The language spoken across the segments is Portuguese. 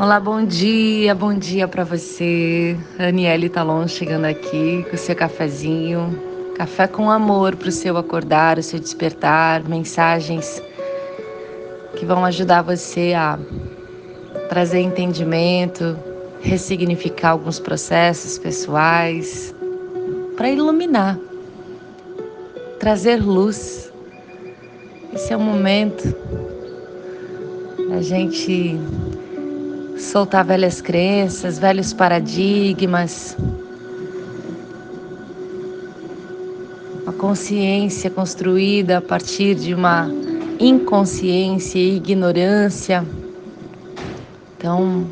Olá, bom dia, bom dia para você. Aniele Talon chegando aqui com o seu cafezinho. Café com amor para o seu acordar, o seu despertar, mensagens que vão ajudar você a trazer entendimento, ressignificar alguns processos pessoais, para iluminar, trazer luz. Esse é o momento a gente soltar velhas crenças, velhos paradigmas, uma consciência construída a partir de uma inconsciência e ignorância. Então,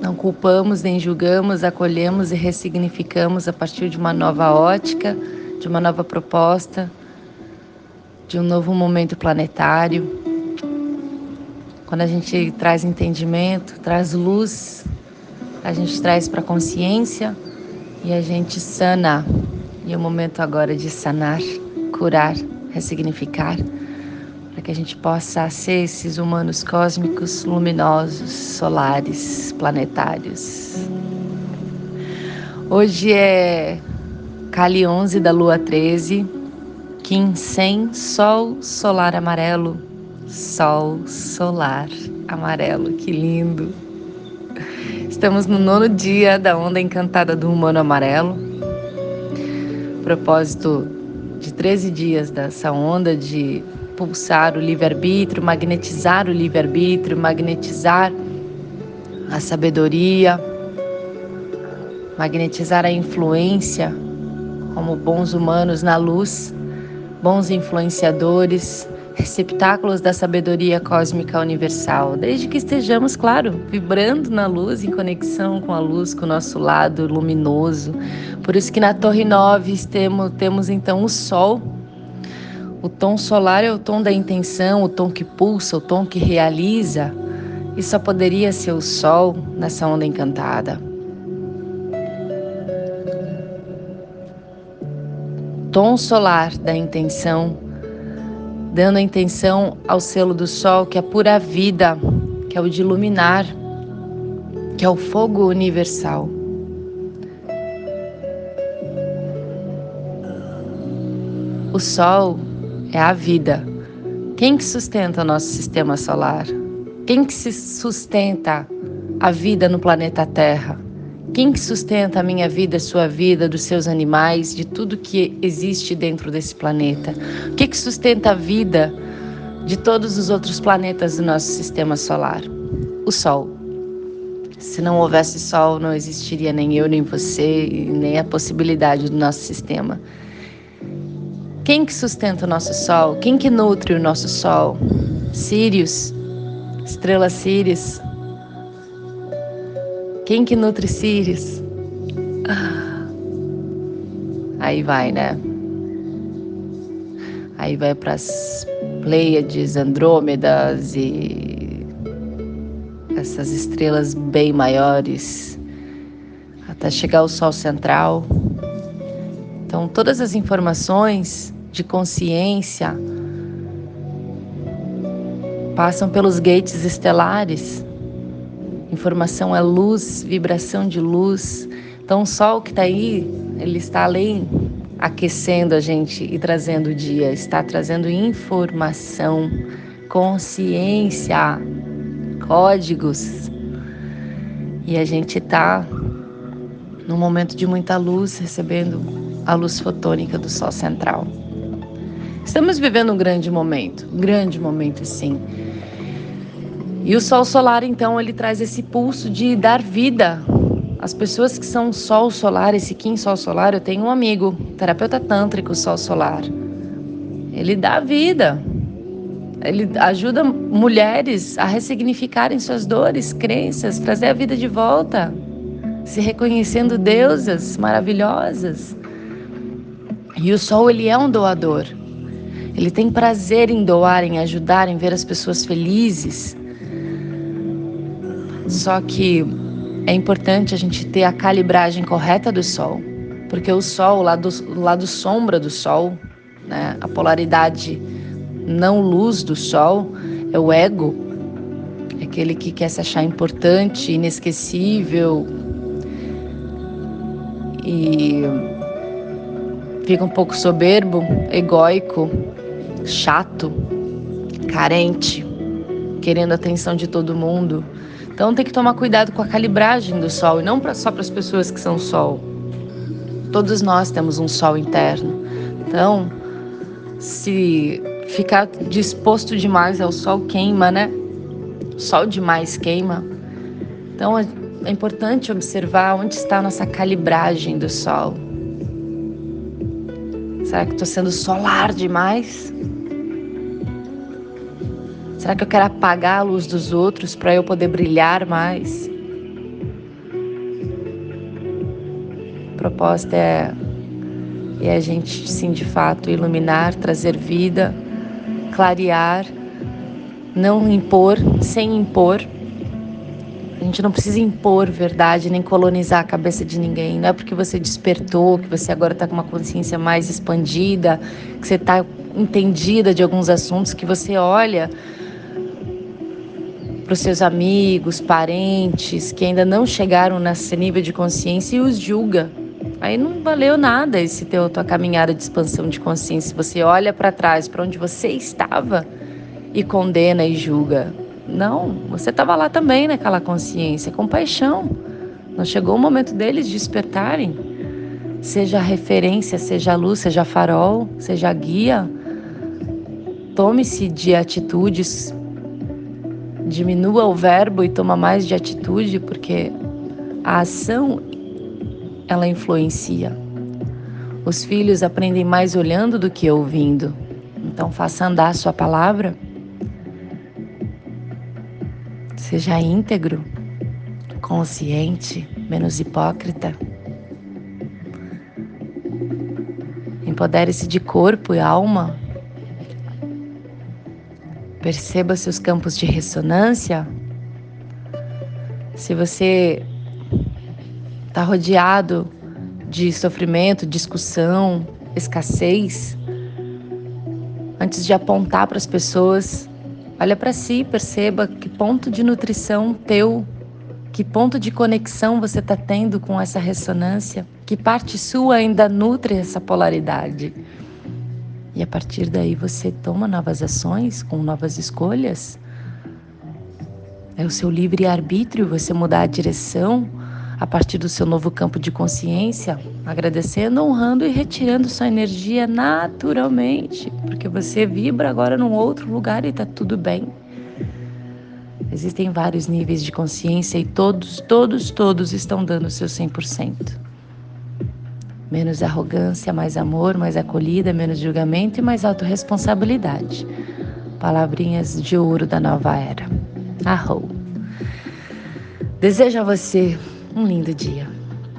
não culpamos nem julgamos, acolhemos e ressignificamos a partir de uma nova ótica, de uma nova proposta, de um novo momento planetário. Quando a gente traz entendimento, traz luz, a gente traz para a consciência e a gente sana. E é o momento agora de sanar, curar, ressignificar, para que a gente possa ser esses humanos cósmicos, luminosos, solares, planetários. Hoje é Kali 11 da Lua 13, Kim 100, Sol Solar Amarelo sol solar amarelo, que lindo! Estamos no nono dia da onda encantada do humano amarelo. Propósito de 13 dias dessa onda de pulsar o livre-arbítrio, magnetizar o livre-arbítrio, magnetizar a sabedoria, magnetizar a influência como bons humanos na luz, bons influenciadores receptáculos da sabedoria cósmica universal, desde que estejamos, claro, vibrando na luz, em conexão com a luz, com o nosso lado luminoso. Por isso que na Torre 9 temos, temos então o Sol. O tom solar é o tom da intenção, o tom que pulsa, o tom que realiza. E só poderia ser o Sol nessa onda encantada. Tom solar da intenção dando a intenção ao selo do sol, que é pura vida, que é o de iluminar, que é o fogo universal. O sol é a vida. Quem que sustenta o nosso sistema solar? Quem que se sustenta a vida no planeta Terra? Quem que sustenta a minha vida, a sua vida, dos seus animais, de tudo que existe dentro desse planeta? O que que sustenta a vida de todos os outros planetas do nosso sistema solar? O Sol. Se não houvesse Sol, não existiria nem eu, nem você, nem a possibilidade do nosso sistema. Quem que sustenta o nosso Sol? Quem que nutre o nosso Sol? Sirius, estrela Sirius, quem que nutre Sirius? Ah. Aí vai, né? Aí vai para as Pleiades, Andrômedas e essas estrelas bem maiores, até chegar ao Sol central. Então, todas as informações de consciência passam pelos gates estelares Informação é luz, vibração de luz. Então, o sol que está aí, ele está além aquecendo a gente e trazendo o dia, está trazendo informação, consciência, códigos. E a gente está num momento de muita luz, recebendo a luz fotônica do Sol central. Estamos vivendo um grande momento, um grande momento sim. E o sol solar, então, ele traz esse pulso de dar vida. As pessoas que são sol solar, esse Kim sol solar, eu tenho um amigo, terapeuta tântrico sol solar. Ele dá vida. Ele ajuda mulheres a ressignificarem suas dores, crenças, trazer a vida de volta, se reconhecendo deusas maravilhosas. E o sol, ele é um doador. Ele tem prazer em doar, em ajudar, em ver as pessoas felizes. Só que é importante a gente ter a calibragem correta do Sol, porque o Sol, o lado, o lado sombra do Sol, né, a polaridade não luz do Sol, é o ego, é aquele que quer se achar importante, inesquecível e fica um pouco soberbo, egóico, chato, carente, querendo a atenção de todo mundo. Então tem que tomar cuidado com a calibragem do sol e não pra, só para as pessoas que são sol. Todos nós temos um sol interno. Então, se ficar disposto demais ao sol queima, né? Sol demais queima. Então é, é importante observar onde está a nossa calibragem do sol. Será que estou sendo solar demais? Será que eu quero apagar a luz dos outros para eu poder brilhar mais? A proposta é, é a gente, sim, de fato, iluminar, trazer vida, clarear, não impor, sem impor. A gente não precisa impor verdade nem colonizar a cabeça de ninguém. Não é porque você despertou, que você agora está com uma consciência mais expandida, que você está entendida de alguns assuntos, que você olha para os seus amigos, parentes que ainda não chegaram nesse nível de consciência e os julga. Aí não valeu nada esse teu tua caminhada de expansão de consciência. Você olha para trás, para onde você estava e condena e julga. Não, você estava lá também naquela consciência, compaixão. Não chegou o momento deles despertarem. Seja referência, seja luz, seja farol, seja guia. Tome-se de atitudes diminua o verbo e toma mais de atitude, porque a ação ela influencia. Os filhos aprendem mais olhando do que ouvindo. Então faça andar a sua palavra. Seja íntegro, consciente, menos hipócrita. Empodere-se de corpo e alma Perceba seus campos de ressonância. Se você está rodeado de sofrimento, discussão, escassez, antes de apontar para as pessoas, olha para si, perceba que ponto de nutrição teu, que ponto de conexão você está tendo com essa ressonância, que parte sua ainda nutre essa polaridade. E a partir daí você toma novas ações com novas escolhas. É o seu livre-arbítrio você mudar a direção a partir do seu novo campo de consciência, agradecendo, honrando e retirando sua energia naturalmente, porque você vibra agora num outro lugar e está tudo bem. Existem vários níveis de consciência e todos, todos, todos estão dando o seu 100%. Menos arrogância, mais amor, mais acolhida, menos julgamento e mais autorresponsabilidade. Palavrinhas de ouro da nova era. Arrou. Desejo a você um lindo dia.